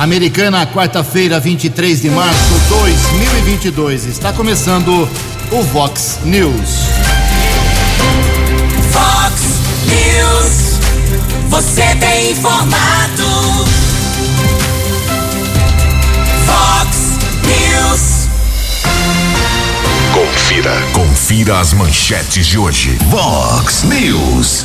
Americana, quarta-feira, 23 de março de 2022. Está começando o Vox News. Vox News. Você tem informado. Vox News. Confira. Confira as manchetes de hoje. Vox News.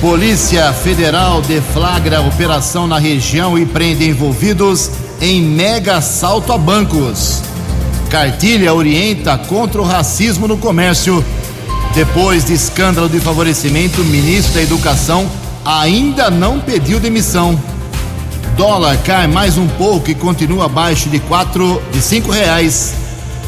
Polícia Federal deflagra operação na região e prende envolvidos em mega assalto a bancos. Cartilha orienta contra o racismo no comércio. Depois de escândalo de favorecimento, o ministro da Educação ainda não pediu demissão. Dólar cai mais um pouco e continua abaixo de quatro, de cinco reais.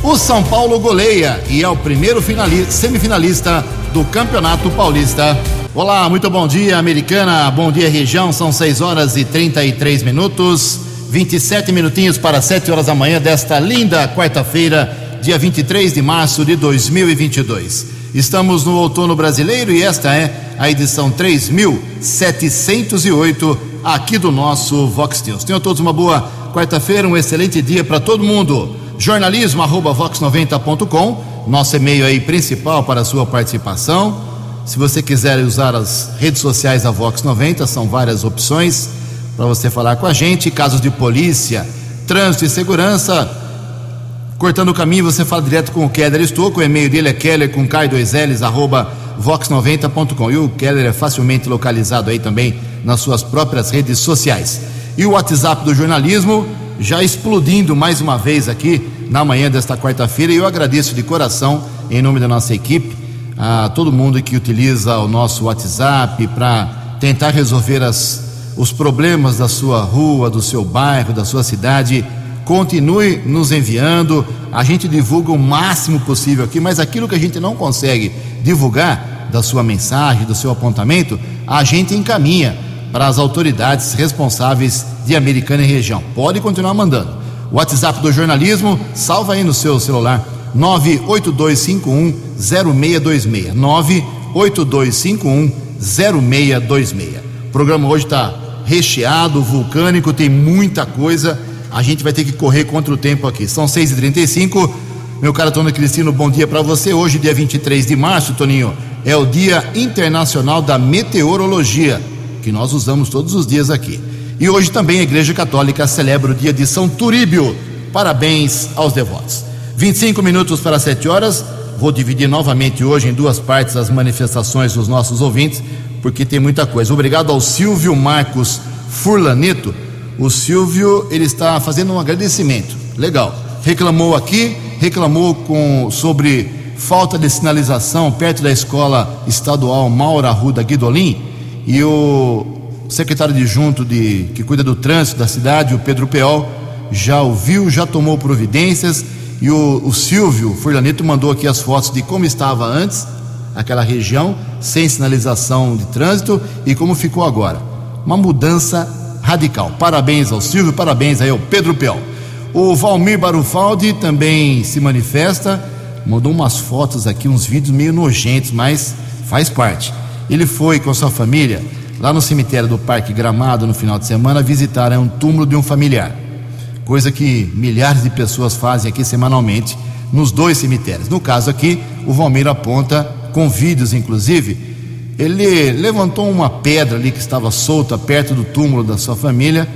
O São Paulo goleia e é o primeiro semifinalista do Campeonato Paulista. Olá, muito bom dia, Americana. Bom dia, região. São 6 horas e 33 minutos. 27 minutinhos para 7 horas da manhã desta linda quarta-feira, dia 23 de março de 2022. Estamos no outono brasileiro e esta é a edição 3708 aqui do nosso Vox News. Tenham todos uma boa quarta-feira, um excelente dia para todo mundo. Jornalismo arroba vox90.com, nosso e-mail aí principal para a sua participação. Se você quiser usar as redes sociais da Vox 90, são várias opções para você falar com a gente. Casos de polícia, trânsito e segurança. Cortando o caminho, você fala direto com o Keller Estouco. O e-mail dele é keller com k2ls arroba vox90.com. E o Keller é facilmente localizado aí também nas suas próprias redes sociais. E o WhatsApp do jornalismo já explodindo mais uma vez aqui na manhã desta quarta-feira. E eu agradeço de coração, em nome da nossa equipe, a todo mundo que utiliza o nosso WhatsApp para tentar resolver as, os problemas da sua rua, do seu bairro, da sua cidade. Continue nos enviando, a gente divulga o máximo possível aqui, mas aquilo que a gente não consegue divulgar da sua mensagem, do seu apontamento, a gente encaminha para as autoridades responsáveis de Americana e região. Pode continuar mandando. WhatsApp do jornalismo, salva aí no seu celular 98251 0626. 98251 0626. O programa hoje está recheado, vulcânico, tem muita coisa. A gente vai ter que correr contra o tempo aqui. São 6h35. Meu caro Toninho Cristino, bom dia para você. Hoje, dia 23 de março, Toninho, é o Dia Internacional da Meteorologia, que nós usamos todos os dias aqui. E hoje também a Igreja Católica celebra o dia de São Turíbio. Parabéns aos devotos. 25 minutos para 7 horas. Vou dividir novamente hoje em duas partes as manifestações dos nossos ouvintes, porque tem muita coisa. Obrigado ao Silvio Marcos Furlaneto. O Silvio ele está fazendo um agradecimento. Legal. Reclamou aqui, reclamou com sobre falta de sinalização perto da escola estadual Maura Arruda Guidolin e o secretário de junto de que cuida do trânsito da cidade, o Pedro Peol, já ouviu, já tomou providências e o, o Silvio Furlaneto mandou aqui as fotos de como estava antes, aquela região, sem sinalização de trânsito, e como ficou agora. Uma mudança radical. Parabéns ao Silvio, parabéns aí ao Pedro Peão. O Valmir Barufaldi também se manifesta, mandou umas fotos aqui, uns vídeos meio nojentos, mas faz parte. Ele foi com sua família lá no cemitério do Parque Gramado no final de semana visitar um túmulo de um familiar coisa que milhares de pessoas fazem aqui semanalmente nos dois cemitérios. No caso aqui, o Valmir aponta, com vídeos inclusive, ele levantou uma pedra ali que estava solta perto do túmulo da sua família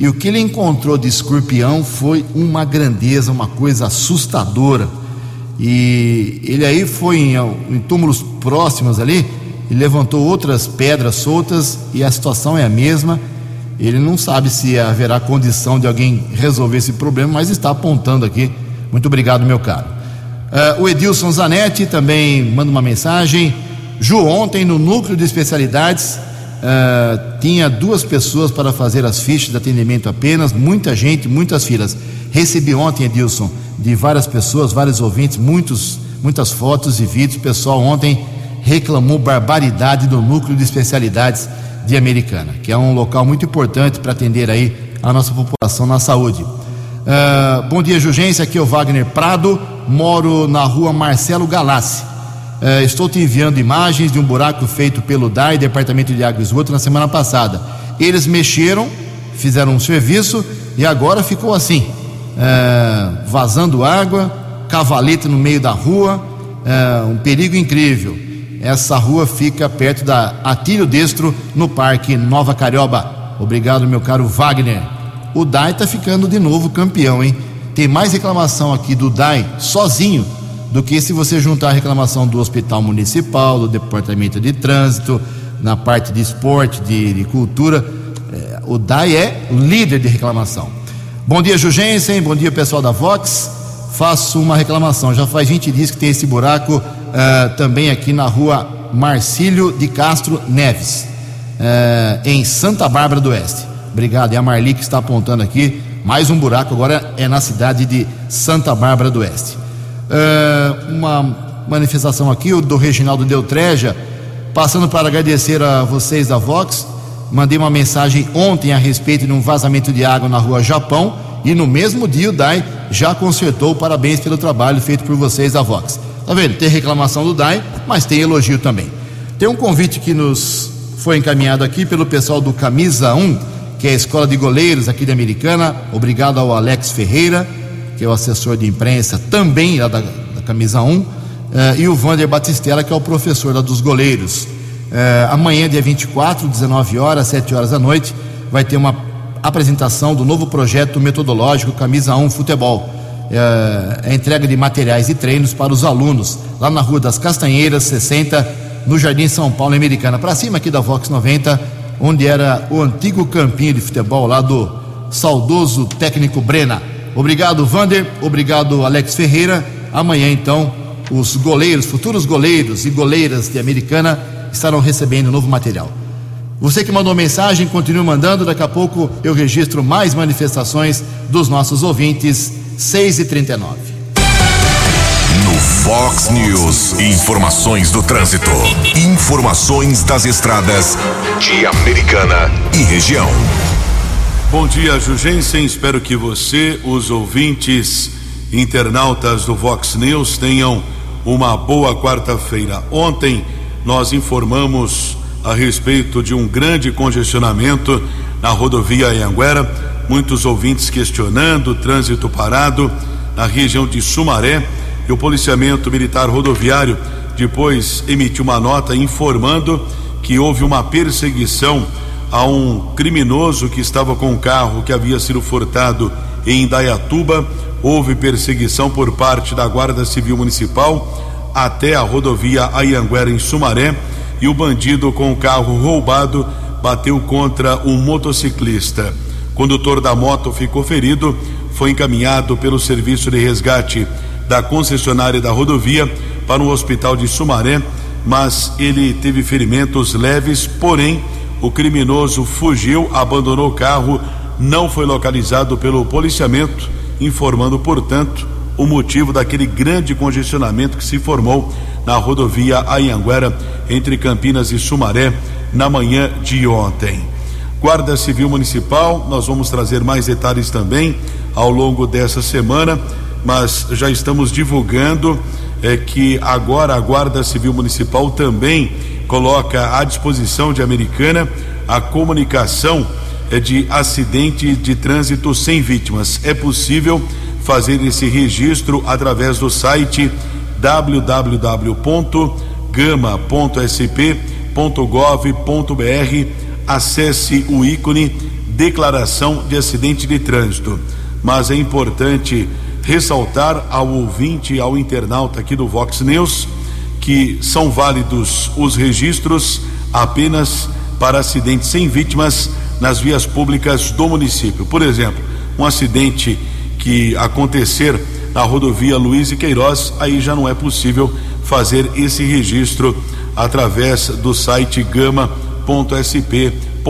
e o que ele encontrou de escorpião foi uma grandeza, uma coisa assustadora. E ele aí foi em, em túmulos próximos ali e levantou outras pedras soltas e a situação é a mesma ele não sabe se haverá condição de alguém resolver esse problema, mas está apontando aqui. Muito obrigado, meu caro. Uh, o Edilson Zanetti também manda uma mensagem. Ju, ontem no núcleo de especialidades uh, tinha duas pessoas para fazer as fichas de atendimento apenas, muita gente, muitas filas. Recebi ontem, Edilson, de várias pessoas, vários ouvintes, muitos, muitas fotos e vídeos. O pessoal ontem reclamou barbaridade do núcleo de especialidades de Americana, que é um local muito importante para atender aí a nossa população na saúde. Uh, bom dia, Jugência. Aqui é o Wagner Prado, moro na rua Marcelo Galassi. Uh, estou te enviando imagens de um buraco feito pelo DAI, Departamento de Água e Esgoto, na semana passada. Eles mexeram, fizeram um serviço, e agora ficou assim, é, vazando água, cavalete no meio da rua, um perigo incrível. Essa rua fica perto da Atílio Destro, no Parque Nova Carioba. Obrigado, meu caro Wagner. O DAI está ficando de novo campeão, hein? Tem mais reclamação aqui do DAI sozinho do que se você juntar a reclamação do Hospital Municipal, do Departamento de Trânsito, na parte de esporte, de, de cultura. É, o DAI é líder de reclamação. Bom dia, Jugensen. Bom dia, pessoal da Vox. Faço uma reclamação. Já faz 20 dias que tem esse buraco uh, também aqui na rua Marcílio de Castro Neves, uh, em Santa Bárbara do Oeste. Obrigado. E a Marli que está apontando aqui. Mais um buraco agora é na cidade de Santa Bárbara do Oeste. Uh, uma manifestação aqui, do Reginaldo Deltreja, passando para agradecer a vocês da Vox. Mandei uma mensagem ontem a respeito de um vazamento de água na rua Japão e no mesmo dia o DAI já consertou. Parabéns pelo trabalho feito por vocês da Vox. Tá vendo? Tem reclamação do DAI, mas tem elogio também. Tem um convite que nos foi encaminhado aqui pelo pessoal do Camisa 1, que é a escola de goleiros aqui da Americana. Obrigado ao Alex Ferreira, que é o assessor de imprensa também lá da, da Camisa 1, uh, eh, e o Vander Batistella, que é o professor lá dos goleiros. Uh, amanhã, dia 24, 19 horas, 7 horas da noite, vai ter uma apresentação do novo projeto metodológico Camisa 1 Futebol. É, a entrega de materiais e treinos para os alunos, lá na Rua das Castanheiras, 60, no Jardim São Paulo, Americana. Para cima aqui da Vox 90, onde era o antigo campinho de futebol lá do saudoso técnico Brena. Obrigado, Vander. Obrigado, Alex Ferreira. Amanhã, então, os goleiros, futuros goleiros e goleiras de Americana estarão recebendo novo material. Você que mandou mensagem, continue mandando. Daqui a pouco eu registro mais manifestações dos nossos ouvintes. 6 e 39 No Fox News, informações do trânsito. Informações das estradas de Americana e região. Bom dia, Jugensen. Espero que você, os ouvintes, internautas do Vox News, tenham uma boa quarta-feira. Ontem nós informamos a respeito de um grande congestionamento na rodovia Anhanguera. Muitos ouvintes questionando, trânsito parado na região de Sumaré. E o policiamento militar rodoviário depois emitiu uma nota informando que houve uma perseguição a um criminoso que estava com um carro que havia sido furtado em Indaiatuba. Houve perseguição por parte da Guarda Civil Municipal até a rodovia Ayanguera em Sumaré e o bandido com o carro roubado bateu contra um motociclista. Condutor da moto ficou ferido, foi encaminhado pelo serviço de resgate da concessionária da rodovia para o hospital de Sumaré, mas ele teve ferimentos leves, porém o criminoso fugiu, abandonou o carro, não foi localizado pelo policiamento, informando, portanto, o motivo daquele grande congestionamento que se formou na rodovia Anhanguera, entre Campinas e Sumaré, na manhã de ontem. Guarda Civil Municipal, nós vamos trazer mais detalhes também ao longo dessa semana, mas já estamos divulgando é, que agora a Guarda Civil Municipal também coloca à disposição de Americana a comunicação é, de acidente de trânsito sem vítimas. É possível fazer esse registro através do site www.gama.sp.gov.br. Acesse o ícone Declaração de Acidente de Trânsito. Mas é importante ressaltar ao ouvinte, ao internauta aqui do Vox News, que são válidos os registros apenas para acidentes sem vítimas nas vias públicas do município. Por exemplo, um acidente que acontecer na rodovia Luiz e Queiroz, aí já não é possível fazer esse registro através do site gama.sp.gov.br.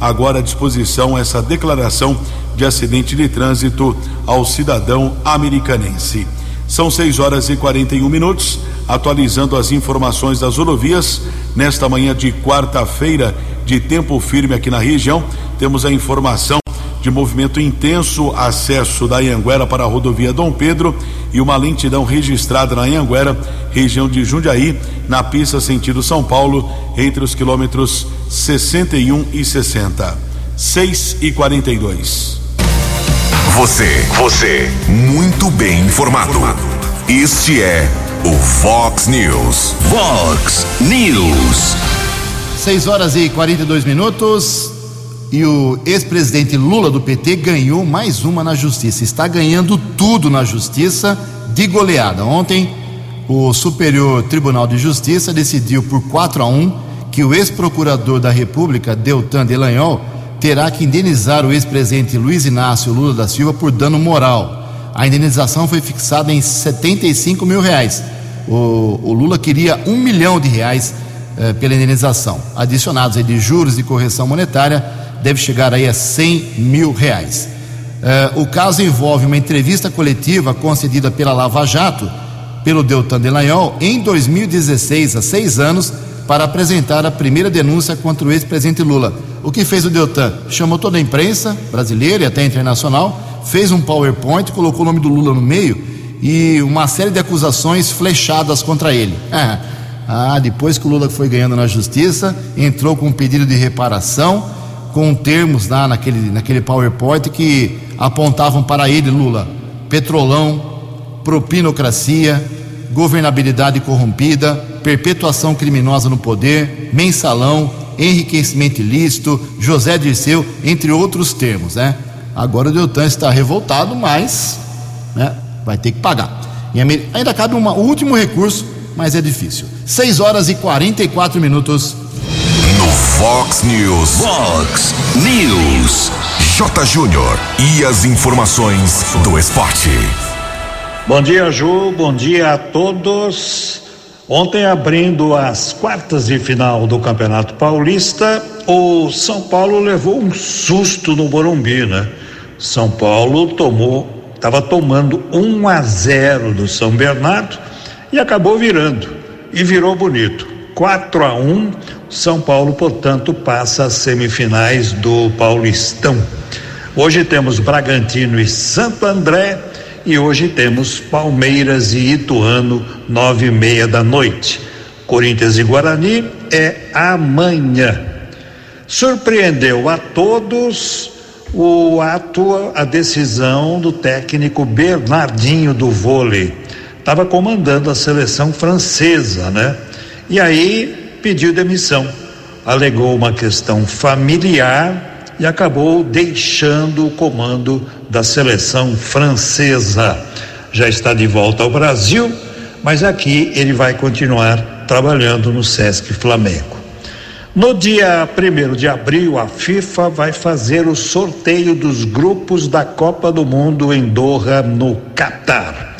Agora à disposição essa declaração de acidente de trânsito ao cidadão americanense. São 6 horas e 41 minutos, atualizando as informações das rodovias. Nesta manhã de quarta-feira, de tempo firme aqui na região, temos a informação de movimento intenso, acesso da Anhanguera para a rodovia Dom Pedro e uma lentidão registrada na Anhanguera, região de Jundiaí, na pista sentido São Paulo, entre os quilômetros 61 e 60. 6 e 42. Você, você, muito bem informado. Este é o Fox News. Fox News. 6 horas e 42 minutos. E o ex-presidente Lula do PT ganhou mais uma na justiça. Está ganhando tudo na justiça de goleada. Ontem, o Superior Tribunal de Justiça decidiu por 4 a 1 que o ex-procurador da República, Deltan Delanhol, terá que indenizar o ex-presidente Luiz Inácio Lula da Silva por dano moral. A indenização foi fixada em 75 mil reais. O, o Lula queria um milhão de reais eh, pela indenização. Adicionados de juros e correção monetária, deve chegar aí a 100 mil reais. Eh, o caso envolve uma entrevista coletiva concedida pela Lava Jato, pelo Deltan Delanhol, em 2016, há seis anos, para apresentar a primeira denúncia contra o ex-presidente Lula. O que fez o Deltan? Chamou toda a imprensa brasileira e até internacional, fez um PowerPoint, colocou o nome do Lula no meio e uma série de acusações flechadas contra ele. Ah, depois que o Lula foi ganhando na justiça, entrou com um pedido de reparação, com termos lá naquele, naquele PowerPoint que apontavam para ele, Lula, petrolão, propinocracia, governabilidade corrompida, perpetuação criminosa no poder, mensalão, enriquecimento ilícito, José Dirceu, entre outros termos, né? Agora o Deltan está revoltado, mas né, vai ter que pagar. E ainda cabe um último recurso, mas é difícil. 6 horas e 44 minutos. Fox News. Fox News. J. Júnior. E as informações do esporte. Bom dia, Ju. Bom dia a todos. Ontem, abrindo as quartas de final do Campeonato Paulista, o São Paulo levou um susto no Morumbi, né? São Paulo tomou, estava tomando 1 a 0 do São Bernardo e acabou virando. E virou bonito. 4 a 1 São Paulo, portanto, passa às semifinais do Paulistão. Hoje temos Bragantino e Santo André e hoje temos Palmeiras e Ituano, nove e meia da noite. Corinthians e Guarani é amanhã. Surpreendeu a todos o ato, a decisão do técnico Bernardinho do vôlei. Estava comandando a seleção francesa, né? E aí pediu demissão. Alegou uma questão familiar e acabou deixando o comando da seleção francesa. Já está de volta ao Brasil, mas aqui ele vai continuar trabalhando no Sesc Flamengo. No dia 1 de abril, a FIFA vai fazer o sorteio dos grupos da Copa do Mundo em Doha, no Catar.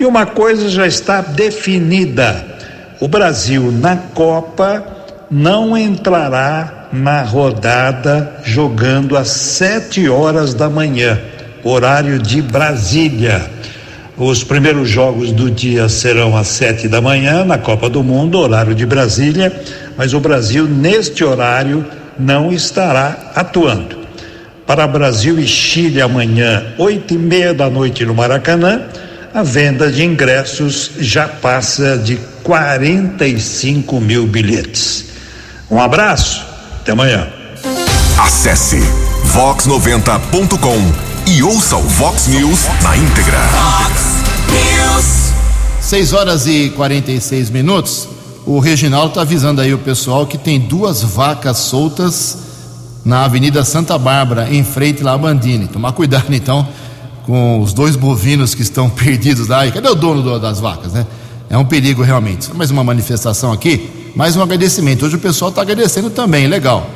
E uma coisa já está definida: o Brasil na Copa não entrará na rodada jogando às sete horas da manhã, horário de Brasília. Os primeiros jogos do dia serão às sete da manhã na Copa do Mundo, horário de Brasília, mas o Brasil neste horário não estará atuando. Para Brasil e Chile amanhã, oito e meia da noite no Maracanã, a venda de ingressos já passa de 45 mil bilhetes. Um abraço até amanhã. Acesse vox90.com e ouça o Vox News na íntegra. Fox News. 6 horas e 46 minutos. O Reginaldo está avisando aí o pessoal que tem duas vacas soltas na Avenida Santa Bárbara, em frente lá a Bandini. Tomar cuidado então com os dois bovinos que estão perdidos lá. Cadê o dono do, das vacas, né? É um perigo realmente. Mais uma manifestação aqui, mais um agradecimento. Hoje o pessoal está agradecendo também, legal.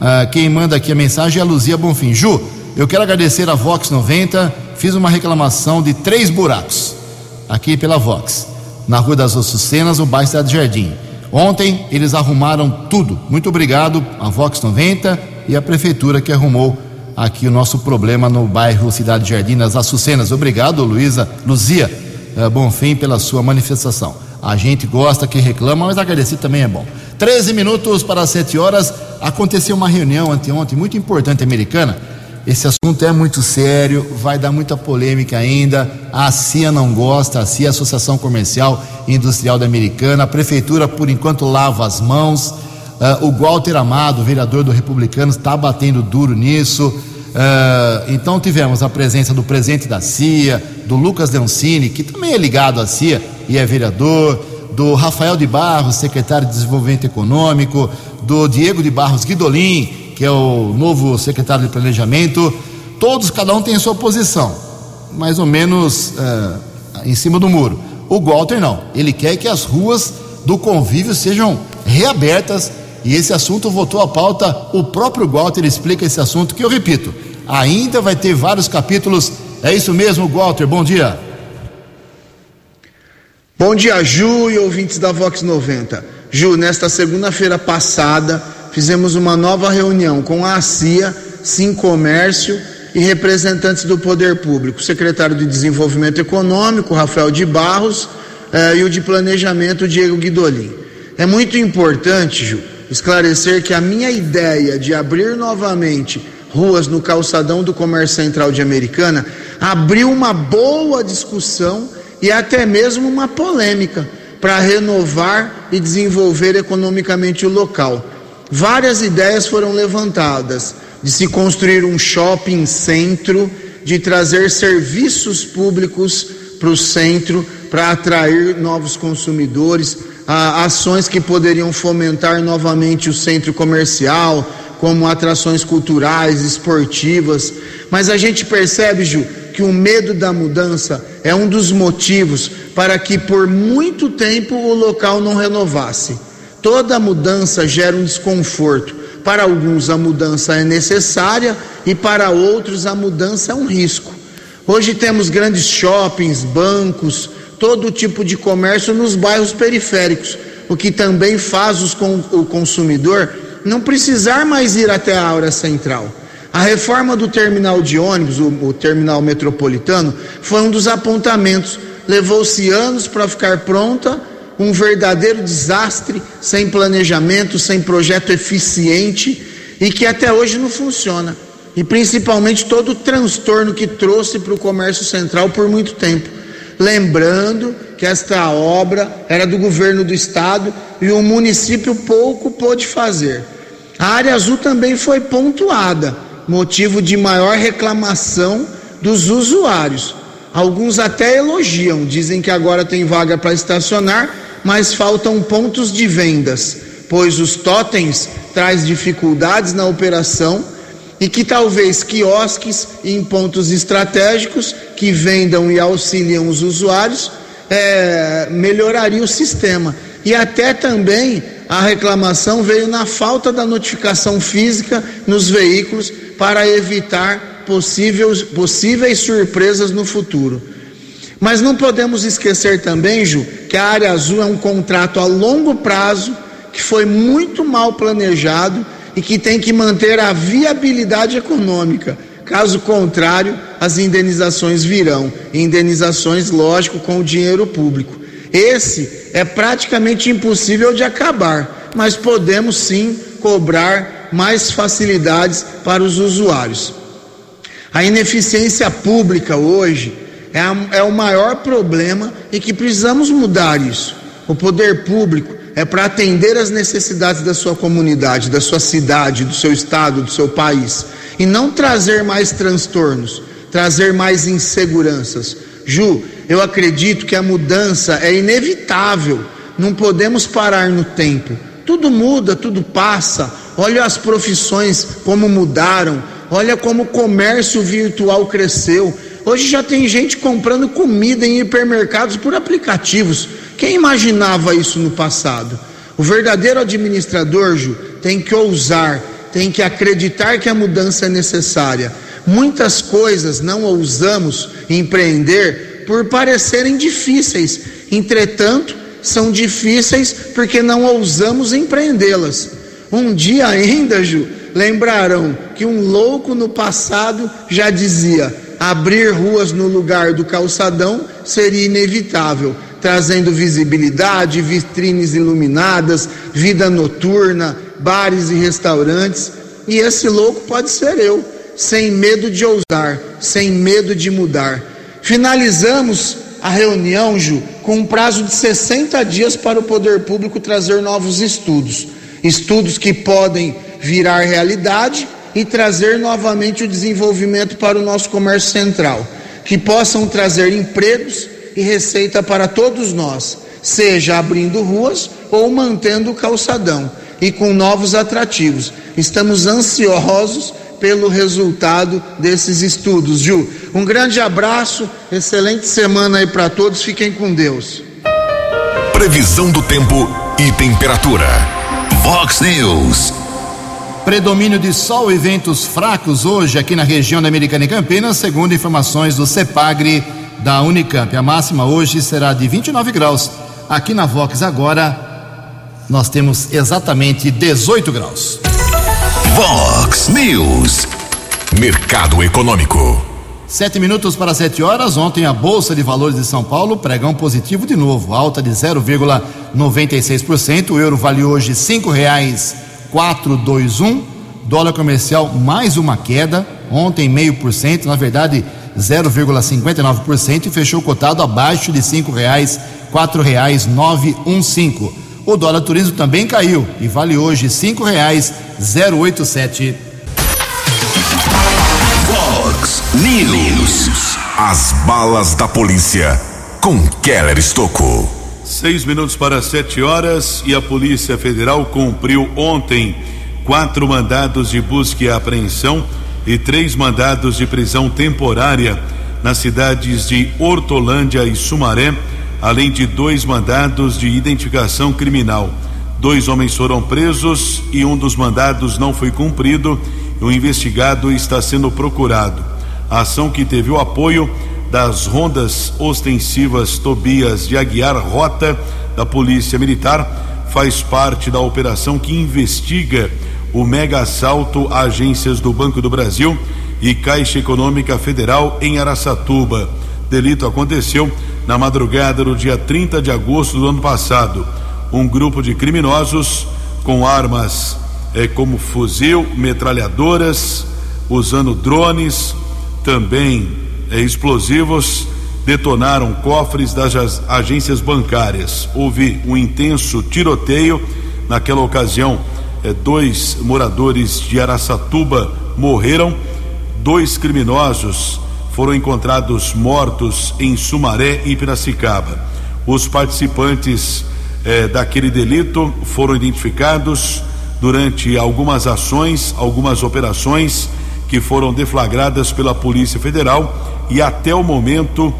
Ah, quem manda aqui a mensagem é a Luzia Bonfim. Ju, eu quero agradecer a Vox 90. Fiz uma reclamação de três buracos aqui pela Vox, na Rua das Açucenas, no bairro Cidade Jardim. Ontem eles arrumaram tudo. Muito obrigado a Vox 90 e a prefeitura que arrumou aqui o nosso problema no bairro Cidade Jardim, nas Açucenas. Obrigado, Luísa, Luzia uh, Bonfim, pela sua manifestação. A gente gosta que reclama, mas agradecer também é bom. 13 minutos para 7 horas. Aconteceu uma reunião anteontem muito importante americana. Esse assunto é muito sério, vai dar muita polêmica ainda. A CIA não gosta, a CIA, Associação Comercial e Industrial da Americana. A prefeitura, por enquanto, lava as mãos. Uh, o Walter Amado, vereador do Republicano, está batendo duro nisso. Uh, então tivemos a presença do presidente da CIA, do Lucas Leoncini, que também é ligado à CIA e é vereador, do Rafael de Barros, secretário de Desenvolvimento Econômico, do Diego de Barros Guidolin, que é o novo secretário de Planejamento. Todos, cada um tem a sua posição, mais ou menos uh, em cima do muro. O Walter não, ele quer que as ruas do convívio sejam reabertas e esse assunto voltou à pauta. O próprio Walter explica esse assunto, que eu repito, ainda vai ter vários capítulos. É isso mesmo, Walter, bom dia. Bom dia, Ju e ouvintes da Vox 90. Ju, nesta segunda-feira passada, fizemos uma nova reunião com a CIA, Sim Comércio e representantes do poder público, o secretário de Desenvolvimento Econômico, Rafael de Barros, eh, e o de Planejamento, Diego Guidolin. É muito importante, Ju, esclarecer que a minha ideia de abrir novamente ruas no calçadão do Comércio Central de Americana abriu uma boa discussão e até mesmo uma polêmica para renovar e desenvolver economicamente o local. Várias ideias foram levantadas de se construir um shopping centro, de trazer serviços públicos para o centro para atrair novos consumidores, ações que poderiam fomentar novamente o centro comercial, como atrações culturais, esportivas. Mas a gente percebe, Ju, que o medo da mudança é um dos motivos para que por muito tempo o local não renovasse. Toda mudança gera um desconforto. Para alguns a mudança é necessária e para outros a mudança é um risco. Hoje temos grandes shoppings, bancos, todo tipo de comércio nos bairros periféricos, o que também faz os, o consumidor não precisar mais ir até a área central. A reforma do terminal de ônibus, o, o terminal metropolitano, foi um dos apontamentos. Levou-se anos para ficar pronta, um verdadeiro desastre, sem planejamento, sem projeto eficiente e que até hoje não funciona e principalmente todo o transtorno que trouxe para o comércio central por muito tempo. Lembrando que esta obra era do governo do estado e o município pouco pôde fazer. A área azul também foi pontuada, motivo de maior reclamação dos usuários. Alguns até elogiam, dizem que agora tem vaga para estacionar, mas faltam pontos de vendas, pois os totens traz dificuldades na operação e que talvez quiosques em pontos estratégicos que vendam e auxiliam os usuários é, melhoraria o sistema. E até também a reclamação veio na falta da notificação física nos veículos para evitar possíveis, possíveis surpresas no futuro. Mas não podemos esquecer também, Ju, que a área azul é um contrato a longo prazo que foi muito mal planejado e que tem que manter a viabilidade econômica. Caso contrário, as indenizações virão. Indenizações, lógico, com o dinheiro público. Esse é praticamente impossível de acabar, mas podemos sim cobrar mais facilidades para os usuários. A ineficiência pública hoje é, a, é o maior problema e que precisamos mudar isso. O poder público é para atender as necessidades da sua comunidade, da sua cidade, do seu estado, do seu país, e não trazer mais transtornos, trazer mais inseguranças. Ju, eu acredito que a mudança é inevitável, não podemos parar no tempo. Tudo muda, tudo passa. Olha as profissões como mudaram, olha como o comércio virtual cresceu. Hoje já tem gente comprando comida em hipermercados por aplicativos. Quem imaginava isso no passado? O verdadeiro administrador, Ju, tem que ousar, tem que acreditar que a mudança é necessária. Muitas coisas não ousamos empreender por parecerem difíceis, entretanto, são difíceis porque não ousamos empreendê-las. Um dia ainda, Ju, lembrarão que um louco no passado já dizia: abrir ruas no lugar do calçadão seria inevitável trazendo visibilidade, vitrines iluminadas, vida noturna, bares e restaurantes. E esse louco pode ser eu, sem medo de ousar, sem medo de mudar. Finalizamos a reunião, Ju, com um prazo de 60 dias para o poder público trazer novos estudos. Estudos que podem virar realidade e trazer novamente o desenvolvimento para o nosso comércio central, que possam trazer empregos e receita para todos nós, seja abrindo ruas ou mantendo o calçadão e com novos atrativos. Estamos ansiosos pelo resultado desses estudos, Ju. Um grande abraço, excelente semana aí para todos, fiquem com Deus. Previsão do tempo e temperatura. Vox News. Predomínio de sol e ventos fracos hoje aqui na região da Americana e Campinas, segundo informações do CEPAGRE da Unicamp. A máxima hoje será de 29 graus. Aqui na Vox agora nós temos exatamente 18 graus. Vox News. Mercado Econômico. Sete minutos para sete horas. Ontem a Bolsa de Valores de São Paulo pregão positivo de novo, alta de 0,96%. O euro vale hoje cinco reais 421. Dólar comercial mais uma queda, ontem meio por cento, na verdade 0,59% e fechou cotado abaixo de cinco reais, quatro reais nove um cinco. O dólar turismo também caiu e vale hoje cinco reais zero oito sete. Vox News. As balas da polícia com Keller Estocou. Seis minutos para sete horas e a Polícia Federal cumpriu ontem quatro mandados de busca e apreensão e três mandados de prisão temporária nas cidades de Hortolândia e Sumaré, além de dois mandados de identificação criminal. Dois homens foram presos e um dos mandados não foi cumprido. O investigado está sendo procurado. A ação que teve o apoio das rondas ostensivas Tobias de Aguiar Rota da Polícia Militar faz parte da operação que investiga o mega assalto a agências do Banco do Brasil e Caixa Econômica Federal em Araçatuba. Delito aconteceu na madrugada do dia 30 de agosto do ano passado. Um grupo de criminosos com armas eh, como fuzil, metralhadoras, usando drones, também eh, explosivos, detonaram cofres das agências bancárias. Houve um intenso tiroteio. Naquela ocasião, eh, dois moradores de Araçatuba morreram, dois criminosos foram encontrados mortos em Sumaré e Piracicaba. Os participantes eh, daquele delito foram identificados durante algumas ações, algumas operações que foram deflagradas pela Polícia Federal e até o momento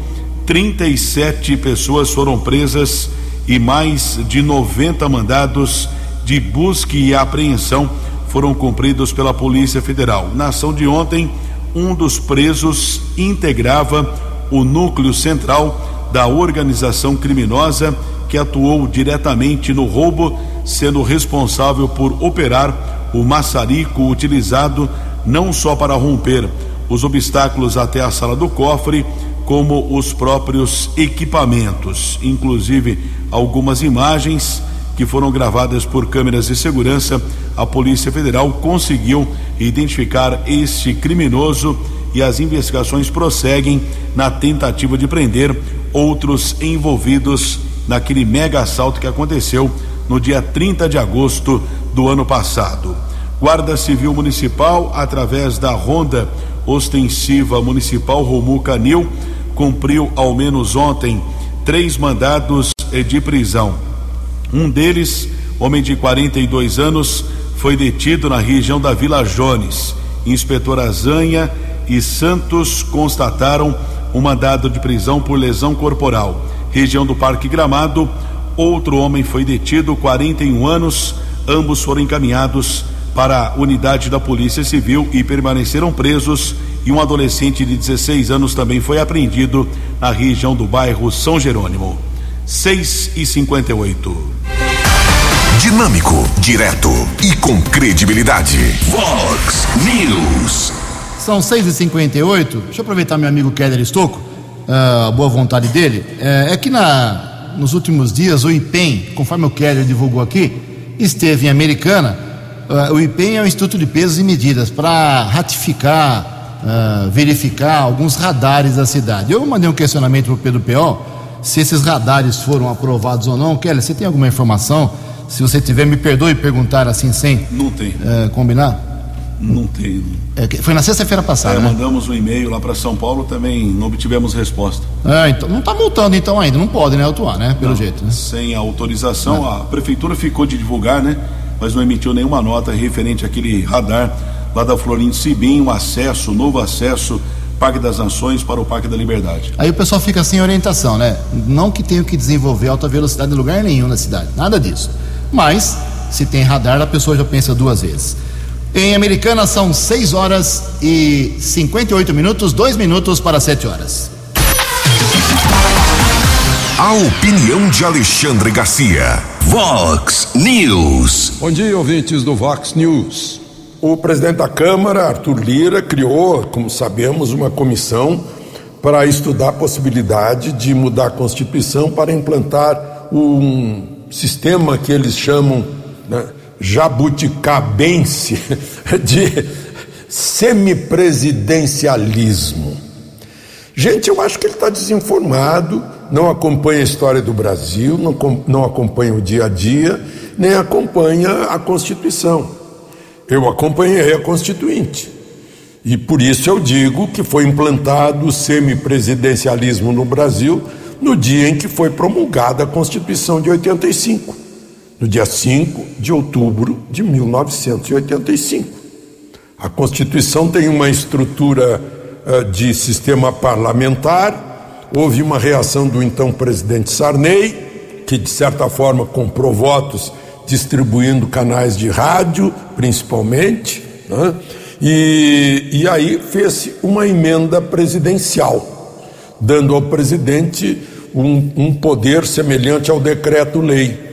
37 pessoas foram presas e mais de 90 mandados de busca e apreensão foram cumpridos pela Polícia Federal. Na ação de ontem, um dos presos integrava o núcleo central da organização criminosa que atuou diretamente no roubo, sendo responsável por operar o maçarico utilizado não só para romper os obstáculos até a sala do cofre, como os próprios equipamentos, inclusive algumas imagens que foram gravadas por câmeras de segurança, a Polícia Federal conseguiu identificar este criminoso e as investigações prosseguem na tentativa de prender outros envolvidos naquele mega assalto que aconteceu no dia 30 de agosto do ano passado. Guarda Civil Municipal, através da Ronda Ostensiva Municipal Romu Canil, cumpriu ao menos ontem três mandados de prisão um deles, homem de 42 anos, foi detido na região da Vila Jones. Inspetor Azanha e Santos constataram um mandado de prisão por lesão corporal. Região do Parque Gramado, outro homem foi detido, 41 anos. Ambos foram encaminhados para a unidade da Polícia Civil e permaneceram presos. E um adolescente de 16 anos também foi apreendido na região do bairro São Jerônimo. 6 e 58. Dinâmico, direto e com credibilidade. Vox News. São 6 e 58 Deixa eu aproveitar meu amigo Keller Estocco, a boa vontade dele. É, é que na, nos últimos dias o IPEM, conforme o Keller divulgou aqui, esteve em Americana. Uh, o IPEM é o Instituto de Pesos e Medidas para ratificar, uh, verificar alguns radares da cidade. Eu mandei um questionamento para o Pedro P.O. se esses radares foram aprovados ou não. Keller, você tem alguma informação Se você tiver, me perdoe perguntar assim sem Não tem. eh, combinar. Não tem. É foi na sexta-feira passada, É, né? mandamos um e-mail lá para São Paulo, também não obtivemos resposta. Ah, então, não está multando então ainda, não pode, né, autuar, né? Pelo Não, jeito, né? Sem autorização, a prefeitura ficou de divulgar, né? Mas não emitiu nenhuma nota referente àquele radar lá da Florindo Sibim, um acesso, novo acesso, Parque das Nações para o Parque da Liberdade. Aí o pessoal fica sem orientação, né? Não que tenha que desenvolver alta velocidade em lugar nenhum na cidade, nada disso. Mas, se tem radar, a pessoa já pensa duas vezes. Em Americana são 6 horas e 58 minutos, 2 minutos para 7 horas. A opinião de Alexandre Garcia. Vox News. Bom dia, ouvintes do Vox News. O presidente da Câmara, Arthur Lira, criou, como sabemos, uma comissão para estudar a possibilidade de mudar a Constituição para implantar um sistema que eles chamam né, jabuticabense de semipresidencialismo. Gente, eu acho que ele está desinformado, não acompanha a história do Brasil, não, não acompanha o dia a dia, nem acompanha a Constituição. Eu acompanhei a Constituinte. E por isso eu digo que foi implantado o semipresidencialismo no Brasil no dia em que foi promulgada a Constituição de 85, no dia 5 de outubro de 1985. A Constituição tem uma estrutura eh, de sistema parlamentar. Houve uma reação do então presidente Sarney, que de certa forma comprou votos distribuindo canais de rádio, principalmente, né? e, e aí fez uma emenda presidencial, dando ao presidente um, um poder semelhante ao decreto-lei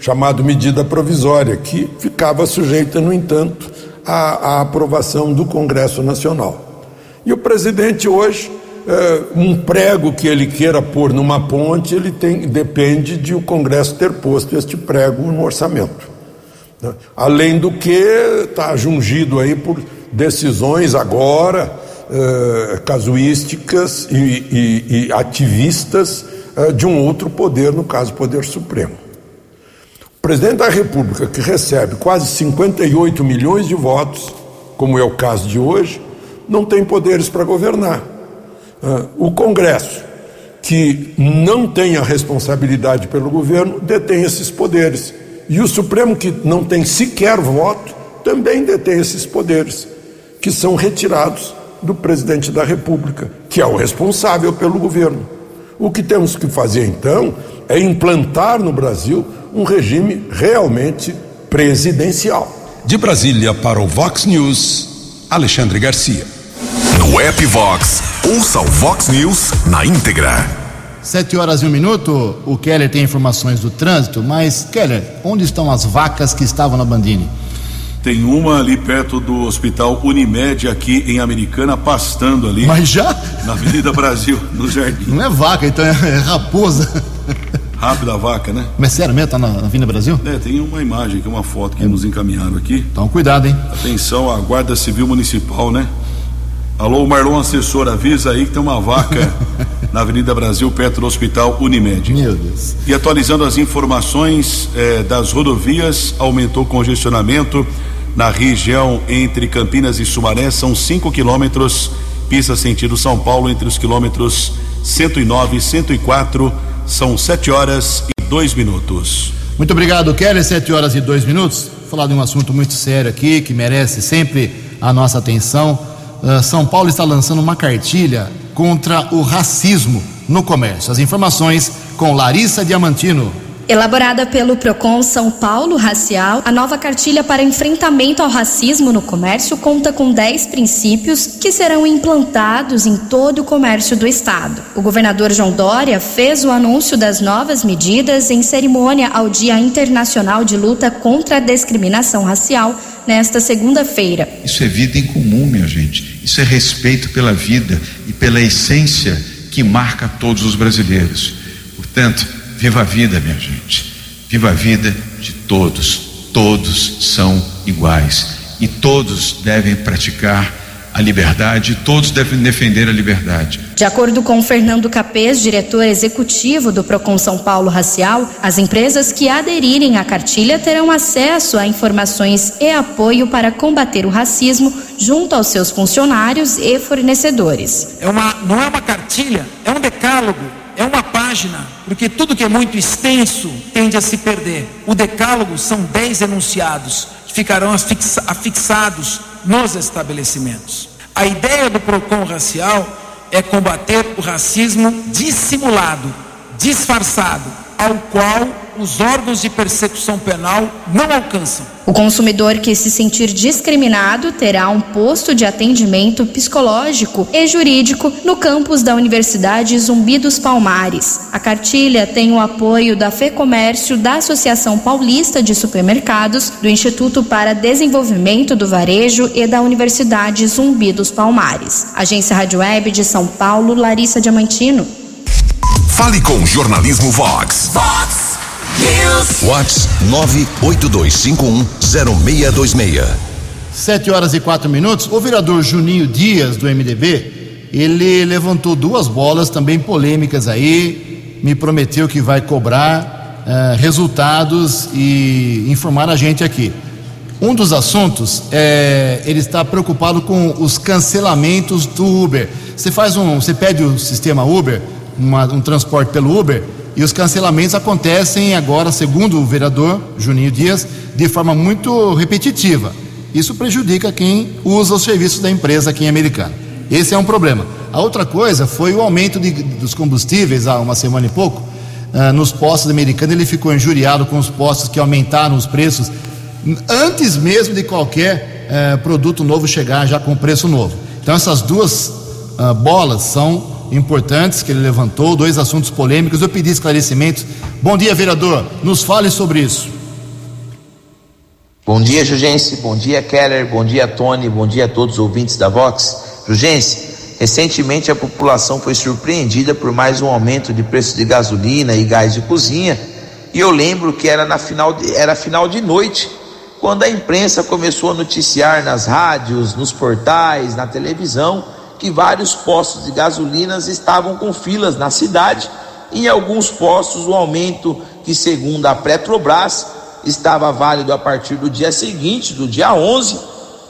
chamado medida provisória, que ficava sujeita, no entanto, à, à aprovação do Congresso Nacional. E o presidente hoje, eh, um prego que ele queira pôr numa ponte, ele tem, depende de o Congresso ter posto este prego no orçamento. né? Além do que está jungido aí por decisões agora eh, casuísticas e, e- e ativistas eh, de um outro poder, no caso, o Poder Supremo. O presidente da República, que recebe quase 58 milhões de votos, como é o caso de hoje, não tem poderes para governar. Ah, O Congresso, que não tem a responsabilidade pelo governo, detém esses poderes. E o Supremo, que não tem sequer voto, também detém esses poderes, que são retirados do presidente da República, que é o responsável pelo governo. O que temos que fazer então é implantar no Brasil um regime realmente presidencial. De Brasília para o Vox News, Alexandre Garcia. No app Vox, ouça o Vox News na íntegra. 7 horas e um minuto, o Keller tem informações do trânsito, mas, Keller, onde estão as vacas que estavam na Bandini? Tem uma ali perto do Hospital Unimed, aqui em Americana, pastando ali, Mas já? na Avenida Brasil, no Jardim. Não é vaca, então é, é raposa. Rápida vaca, né? Mas sério mesmo, tá na, Vinda Brasil? É, tem uma imagem, que é uma foto que nos encaminharam aqui. Então cuidado, hein? Atenção, a Guarda Civil Municipal, né? Alô, Marlon Assessor, avisa aí que tem uma vaca na Avenida Brasil, perto do Hospital Unimed. Meu Deus. E atualizando as informações eh, das rodovias, aumentou o congestionamento na região entre Campinas e Sumaré, são 5 quilômetros, pista sentido São Paulo, entre os quilômetros 109 e 104, são 7 horas e 2 minutos. Muito obrigado, Keller. 7 horas e 2 minutos. Vou falar de um assunto muito sério aqui, que merece sempre a nossa atenção. Ah, São Paulo está lançando uma cartilha contra o racismo no comércio. As informações com Larissa Diamantino. Elaborada pelo Procon São Paulo Racial, a nova cartilha para enfrentamento ao racismo no comércio conta com 10 princípios que serão implantados em todo o comércio do estado. O governador João Dória fez o anúncio das novas medidas em cerimônia ao Dia Internacional de Luta contra a Discriminação Racial nesta segunda-feira. Isso é vida em comum, minha gente. Isso é respeito pela vida e pela essência que marca todos os brasileiros. Portanto, viva a vida, minha gente. Viva a vida de todos. Todos são iguais e todos devem praticar a liberdade, todos devem defender a liberdade. De acordo com Fernando Capês, diretor executivo do Procon São Paulo Racial, as empresas que aderirem à cartilha terão acesso a informações e apoio para combater o racismo junto aos seus funcionários e fornecedores. É uma, não é uma cartilha, é um decálogo, é uma página, porque tudo que é muito extenso tende a se perder. O decálogo são dez enunciados que ficarão afixados nos estabelecimentos. A ideia do PROCON racial é combater o racismo dissimulado, disfarçado, ao qual os órgãos de persecução penal não alcançam. O consumidor que se sentir discriminado terá um posto de atendimento psicológico e jurídico no campus da Universidade Zumbi dos Palmares. A cartilha tem o apoio da FEComércio, da Associação Paulista de Supermercados, do Instituto para Desenvolvimento do Varejo e da Universidade Zumbi dos Palmares. Agência Rádio Web de São Paulo, Larissa Diamantino. Fale com Jornalismo Vox. Vox Vox 982510626. Sete horas e quatro minutos. O vereador Juninho Dias, do MDB, ele levantou duas bolas também polêmicas aí, me prometeu que vai cobrar uh, resultados e informar a gente aqui. Um dos assuntos é ele está preocupado com os cancelamentos do Uber. Você faz um, você pede o sistema Uber, uma, um transporte pelo Uber, e os cancelamentos acontecem agora, segundo o vereador Juninho Dias, de forma muito repetitiva. Isso prejudica quem usa os serviços da empresa aqui em Americana. Esse é um problema. A outra coisa foi o aumento de, dos combustíveis há uma semana e pouco. Uh, nos postos americanos, ele ficou injuriado com os postos que aumentaram os preços antes mesmo de qualquer uh, produto novo chegar já com preço novo. Então, essas duas uh, bolas são importantes que ele levantou, dois assuntos polêmicos. Eu pedi esclarecimentos. Bom dia, vereador. Nos fale sobre isso. Bom dia, Jugense. Bom dia, Keller. Bom dia, Tony. Bom dia a todos os ouvintes da Vox. Jugense, recentemente a população foi surpreendida por mais um aumento de preço de gasolina e gás de cozinha. E eu lembro que era na final de, era final de noite, quando a imprensa começou a noticiar nas rádios, nos portais, na televisão que vários postos de gasolinas estavam com filas na cidade. Em alguns postos, o aumento, que segundo a Petrobras, estava válido a partir do dia seguinte, do dia 11,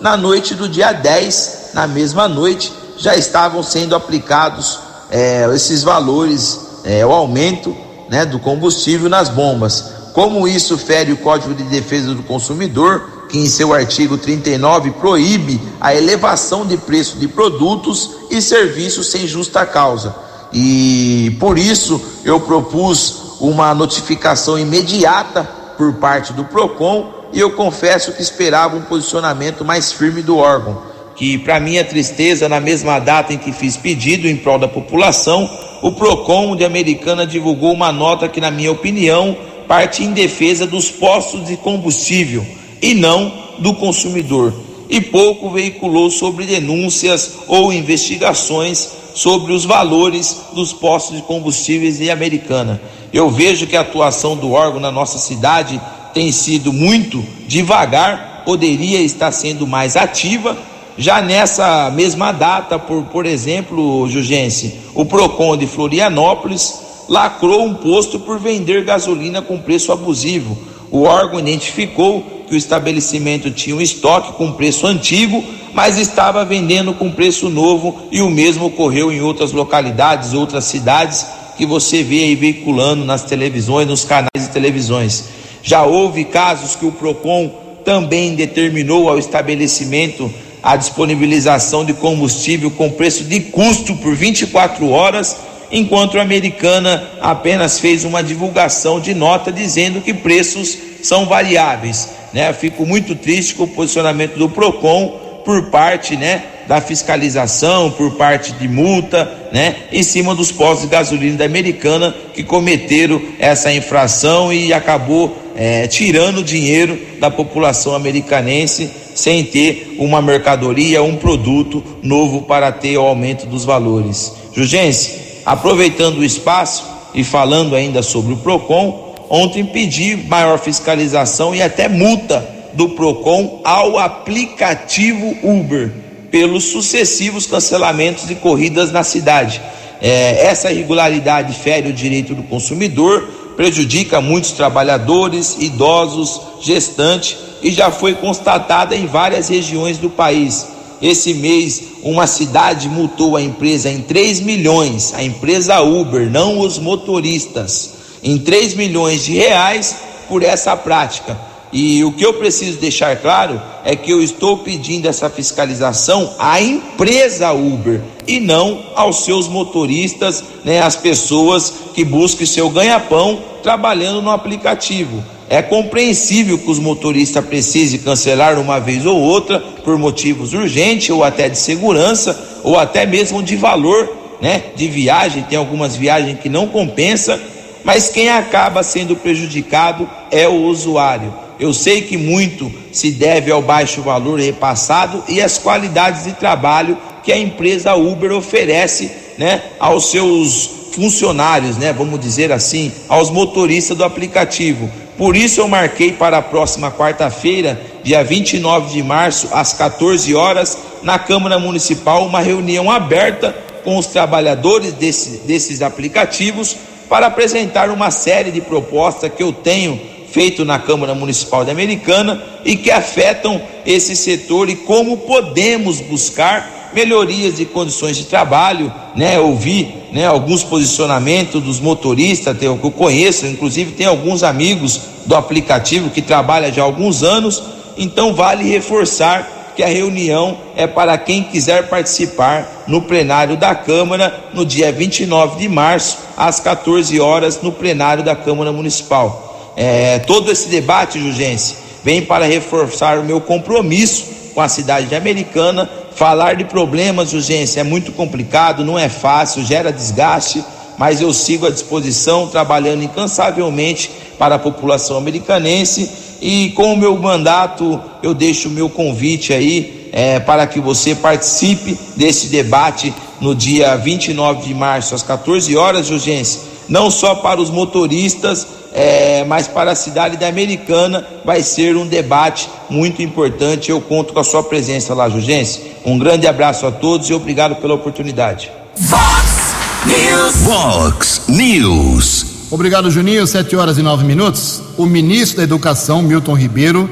na noite do dia 10, na mesma noite, já estavam sendo aplicados é, esses valores, é, o aumento né, do combustível nas bombas. Como isso fere o Código de Defesa do Consumidor, que em seu artigo 39 proíbe a elevação de preço de produtos e serviços sem justa causa. E por isso eu propus uma notificação imediata por parte do Procon e eu confesso que esperava um posicionamento mais firme do órgão, que para minha tristeza, na mesma data em que fiz pedido em prol da população, o Procon de Americana divulgou uma nota que na minha opinião parte em defesa dos postos de combustível e não do consumidor, e pouco veiculou sobre denúncias ou investigações sobre os valores dos postos de combustíveis em Americana. Eu vejo que a atuação do órgão na nossa cidade tem sido muito devagar, poderia estar sendo mais ativa. Já nessa mesma data, por, por exemplo, Jugense, o PROCON de Florianópolis lacrou um posto por vender gasolina com preço abusivo. O órgão identificou que o estabelecimento tinha um estoque com preço antigo, mas estava vendendo com preço novo e o mesmo ocorreu em outras localidades, outras cidades que você vê aí veiculando nas televisões, nos canais de televisões. Já houve casos que o Procon também determinou ao estabelecimento a disponibilização de combustível com preço de custo por 24 horas, enquanto a americana apenas fez uma divulgação de nota dizendo que preços são variáveis né? Fico muito triste com o posicionamento do Procon por parte, né, da fiscalização, por parte de multa, né, em cima dos postos de gasolina da Americana que cometeram essa infração e acabou é, tirando dinheiro da população americanense sem ter uma mercadoria, um produto novo para ter o aumento dos valores. Jugense, aproveitando o espaço e falando ainda sobre o Procon, Ontem pedi maior fiscalização e até multa do Procon ao aplicativo Uber. pelos sucessivos cancelamentos de corridas na cidade. É, essa irregularidade fere o direito do consumidor, prejudica muitos trabalhadores, idosos, gestantes e já foi constatada em várias regiões do país. Esse mês, uma cidade multou a empresa em 3 milhões, a empresa Uber, não os motoristas, em 3 milhões de reais por essa prática. E o que eu preciso deixar claro é que eu estou pedindo essa fiscalização à empresa Uber e não aos seus motoristas, né, às pessoas que busquem seu ganha-pão trabalhando no aplicativo. É compreensível que os motoristas precisem cancelar uma vez ou outra por motivos urgentes ou até de segurança ou até mesmo de valor, né, de viagem. Tem algumas viagens que não compensa, mas quem acaba sendo prejudicado é o usuário. Eu sei que muito se deve ao baixo valor repassado e às qualidades de trabalho que a empresa Uber oferece, né, aos seus funcionários, né, vamos dizer assim, aos motoristas do aplicativo. Por isso eu marquei para a próxima quarta-feira, dia 29 de março, às 14 horas, na Câmara Municipal, uma reunião aberta com os trabalhadores desse, desses aplicativos para apresentar uma série de propostas que eu tenho feito na Câmara Municipal de Americana e que afetam esse setor e como podemos buscar melhorias de condições de trabalho, né? Ouvi, né, alguns posicionamentos dos motoristas, que eu conheço, inclusive tem alguns amigos do aplicativo que trabalham já há alguns anos, então vale reforçar que a reunião é para quem quiser participar no plenário da Câmara no dia 29 de março, às 14 horas, no plenário da Câmara Municipal. É, todo esse debate, Jurgense, vem para reforçar o meu compromisso com a cidade de Americana. Falar de problemas, Jurgense, é muito complicado, não é fácil, gera desgaste, mas eu sigo à disposição, trabalhando incansavelmente para a população americanense. E com o meu mandato, eu deixo o meu convite aí é, para que você participe desse debate no dia 29 de março, às 14 horas, Jurgense, não só para os motoristas, é, mas para a cidade da Americana vai ser um debate muito importante. Eu conto com a sua presença lá, Jurgense. Um grande abraço a todos e obrigado pela oportunidade. Fox News. Fox News. Obrigado, Juninho. Sete horas e nove minutos. O ministro da Educação, Milton Ribeiro,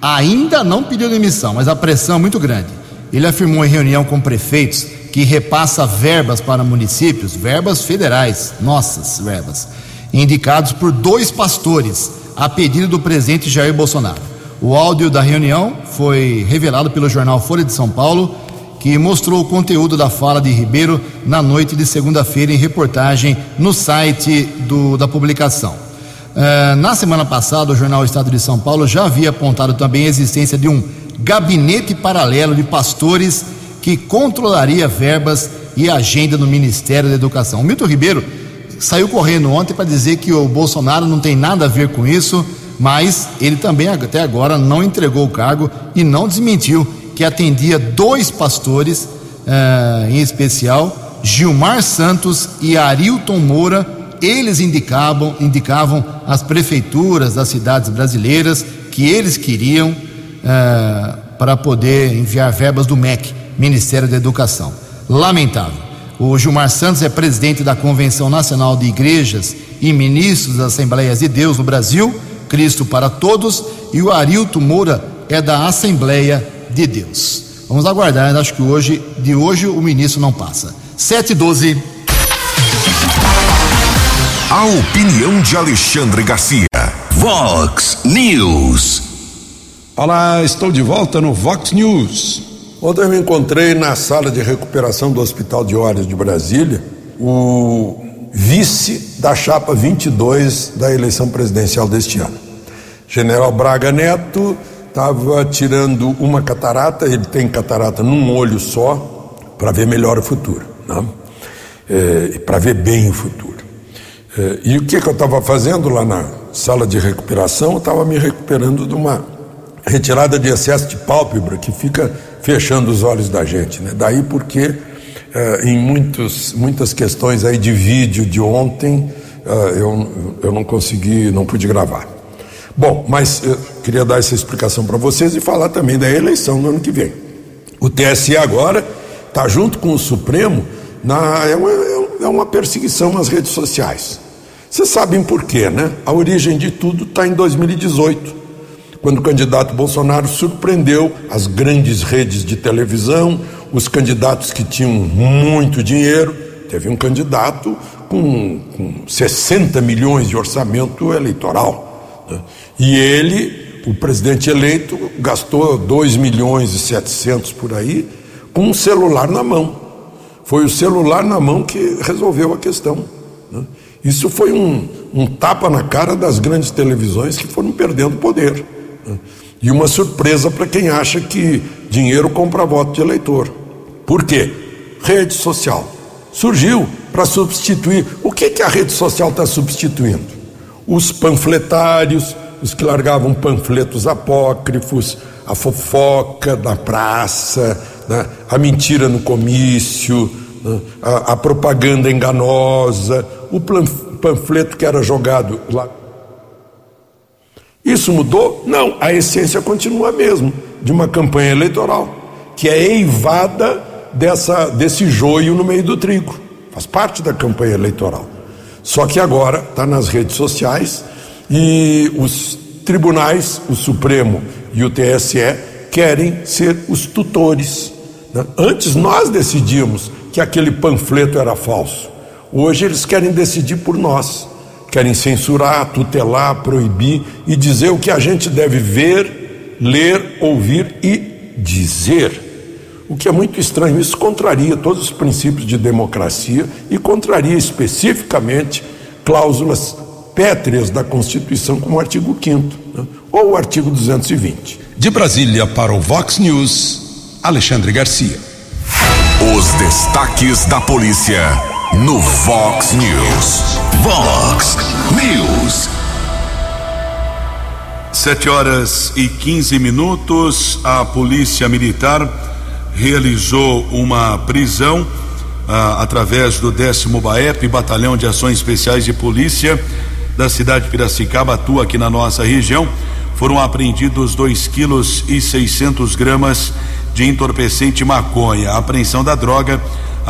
ainda não pediu demissão, mas a pressão é muito grande. Ele afirmou em reunião com prefeitos que repassa verbas para municípios, verbas federais, nossas verbas indicados por dois pastores, a pedido do presidente Jair Bolsonaro. O áudio da reunião foi revelado pelo jornal Folha de São Paulo, que mostrou o conteúdo da fala de Ribeiro na noite de segunda-feira em reportagem no site do, da publicação. Uh, na semana passada, o jornal Estado de São Paulo já havia apontado também a existência de um gabinete paralelo de pastores que controlaria verbas e agenda no Ministério da Educação. O Milton Ribeiro saiu correndo ontem para dizer que o Bolsonaro não tem nada a ver com isso, mas ele também até agora não entregou o cargo e não desmentiu que atendia dois pastores, eh, em especial Gilmar Santos e Arilton Moura. Eles indicavam, indicavam as prefeituras das cidades brasileiras que eles queriam eh, para poder enviar verbas do MEC, Ministério da Educação. Lamentável. O Gilmar Santos é presidente da Convenção Nacional de Igrejas e ministros das Assembleias de Deus no Brasil, Cristo para Todos, e o Arilto Moura é da Assembleia de Deus. Vamos aguardar, acho que hoje, de hoje o ministro não passa. 7 e 12. A opinião de Alexandre Garcia. Vox News. Olá, estou de volta no Vox News. Ontem eu me encontrei na sala de recuperação do Hospital de Olhos de Brasília o vice da chapa 22 da eleição presidencial deste ano. General Braga Neto estava tirando uma catarata, ele tem catarata num olho só, para ver melhor o futuro, né? é, para ver bem o futuro. É, e o que, que eu estava fazendo lá na sala de recuperação? Eu estava me recuperando de uma retirada de excesso de pálpebra que fica fechando os olhos da gente. Né? Daí porque eh, em muitos, muitas questões aí de vídeo de ontem eh, eu, eu não consegui, não pude gravar. Bom, mas eu queria dar essa explicação para vocês e falar também da eleição do ano que vem. O TSE agora está junto com o Supremo, na, é, uma, é uma perseguição nas redes sociais. Vocês sabem por quê, né? A origem de tudo está em 2018, quando o candidato Bolsonaro surpreendeu as grandes redes de televisão, os candidatos que tinham muito dinheiro. Teve um candidato com, com 60 milhões de orçamento eleitoral. Né? E ele, o presidente eleito, gastou 2 milhões e 700 por aí com um celular na mão. Foi o celular na mão que resolveu a questão. Né? Isso foi um, um, tapa na cara das grandes televisões que foram perdendo poder. E uma surpresa para quem acha que dinheiro compra voto de eleitor. Por quê? Rede social. Surgiu para substituir. O que, que a rede social está substituindo? Os panfletários, os que largavam panfletos apócrifos, a fofoca da praça, né? a mentira no comício, né? a, a, propaganda enganosa, o panfleto que era jogado lá. Isso mudou? Não, a essência continua a mesma, de uma campanha eleitoral, que é eivada dessa, desse joio no meio do trigo. Faz parte da campanha eleitoral. Só que agora está nas redes sociais e os tribunais, o Supremo e o TSE, querem ser os tutores. Né? Antes nós decidíamos que aquele panfleto era falso. Hoje eles querem decidir por nós. Querem censurar, tutelar, proibir e dizer o que a gente deve ver, ler, ouvir e dizer. O que é muito estranho, isso contraria todos os princípios de democracia e contraria especificamente cláusulas pétreas da Constituição, como o artigo 5 né? ou o artigo 220. De Brasília para o Vox News, Alexandre Garcia. Os destaques da polícia no Vox News. Vox News. Sete horas e 15 minutos, a Polícia Militar realizou uma prisão ah, através do décimo BAEP, Batalhão de Ações Especiais de Polícia da cidade de Piracicaba, atua aqui na nossa região. Foram apreendidos 2 quilos e 600 gramas de entorpecente maconha. A apreensão da droga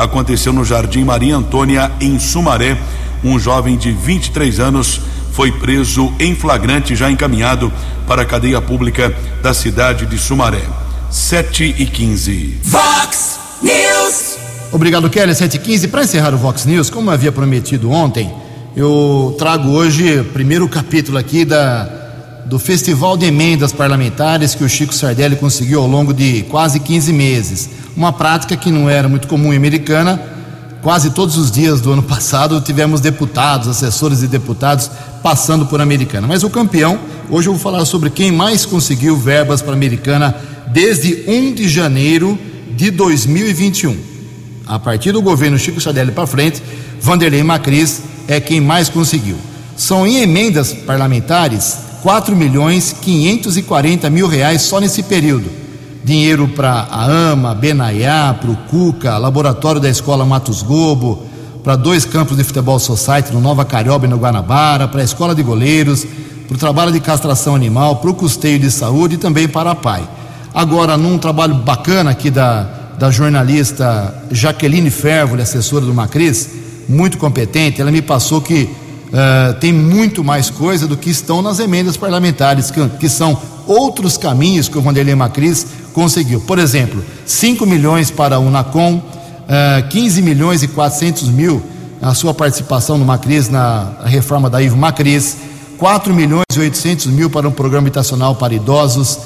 aconteceu no Jardim Maria Antônia, em Sumaré. Um jovem de 23 anos foi preso em flagrante, já encaminhado para a cadeia pública da cidade de Sumaré. 7 e 15. Vox News. Obrigado, Kelly. 7 e 15. Para encerrar o Vox News, como eu havia prometido ontem, eu trago hoje o primeiro capítulo aqui da, do Festival de Emendas Parlamentares que o Chico Sardelli conseguiu ao longo de quase 15 meses. Uma prática que não era muito comum em Americana. Quase todos os dias do ano passado tivemos deputados, assessores e deputados passando por Americana. Mas o campeão, hoje eu vou falar sobre quem mais conseguiu verbas para Americana desde 1 de janeiro de 2021. A partir do governo Chico Sardelli para frente, Vanderlei Macris é quem mais conseguiu. São em emendas parlamentares 4 milhões 540 mil reais só nesse período. Dinheiro para a AMA, Benaiá, para o Cuca, laboratório da Escola Matos Gobo, para dois campos de futebol society no Nova Carioba e no Guanabara, para a Escola de Goleiros, para o trabalho de castração animal, para o custeio de saúde e também para a PAI. Agora, num trabalho bacana aqui da, da jornalista Jaqueline Fervoli, assessora do Macris, muito competente, ela me passou que uh, tem muito mais coisa do que estão nas emendas parlamentares, que, que são outros caminhos que o Vanderlei Macris conseguiu. Por exemplo, 5 milhões para o Unacom, uh, eh, 15 milhões e 400 mil a sua participação no Macris, na reforma da Ivo Macris, 4 milhões e 800 mil para um programa habitacional para idosos,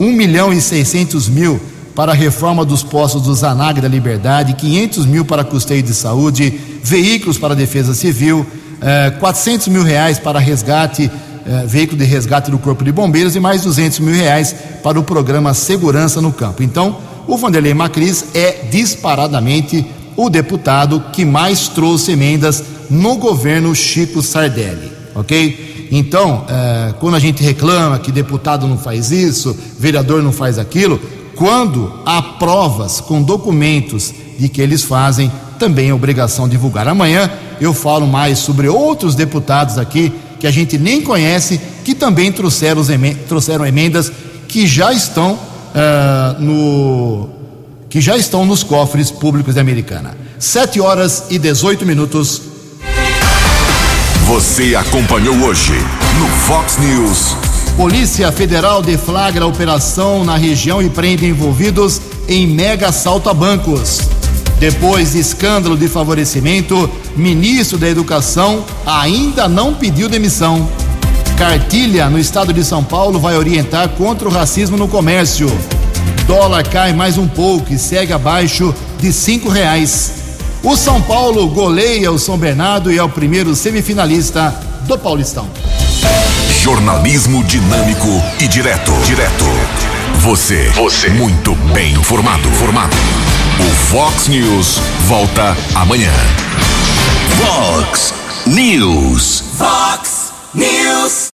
1 milhão e 600 mil para a reforma dos postos do Zanag da Liberdade, 500 mil para custeio de saúde, veículos para a defesa civil, eh, 400 mil reais para resgate, eh, veículo de resgate do Corpo de Bombeiros e mais 200 mil reais para o programa Segurança no Campo. Então, o Vanderlei Macris é disparadamente o deputado que mais trouxe emendas no governo Chico Sardelli, ok? Então, é, quando a gente reclama que deputado não faz isso, vereador não faz aquilo, quando há provas com documentos de que eles fazem, também é obrigação divulgar. Amanhã eu falo mais sobre outros deputados aqui que a gente nem conhece, que também trouxeram, trouxeram emendas que já estão uh, no, que já estão nos cofres públicos da Americana. 7 horas e 18 minutos. Você acompanhou hoje no Fox News. Polícia Federal deflagra operação na região e prende envolvidos em mega assalto a bancos. Depois de escândalo de favorecimento, ministro da Educação ainda não pediu demissão. Cartilha no estado de São Paulo vai orientar contra o racismo no comércio. Dólar cai mais um pouco e segue abaixo de cinco reais. O São Paulo goleia o São Bernardo e é o primeiro semifinalista do Paulistão. Jornalismo dinâmico e direto. Direto. Você. Você. Muito bem informado. Formado. O Fox News volta amanhã. Fox News. Fox News.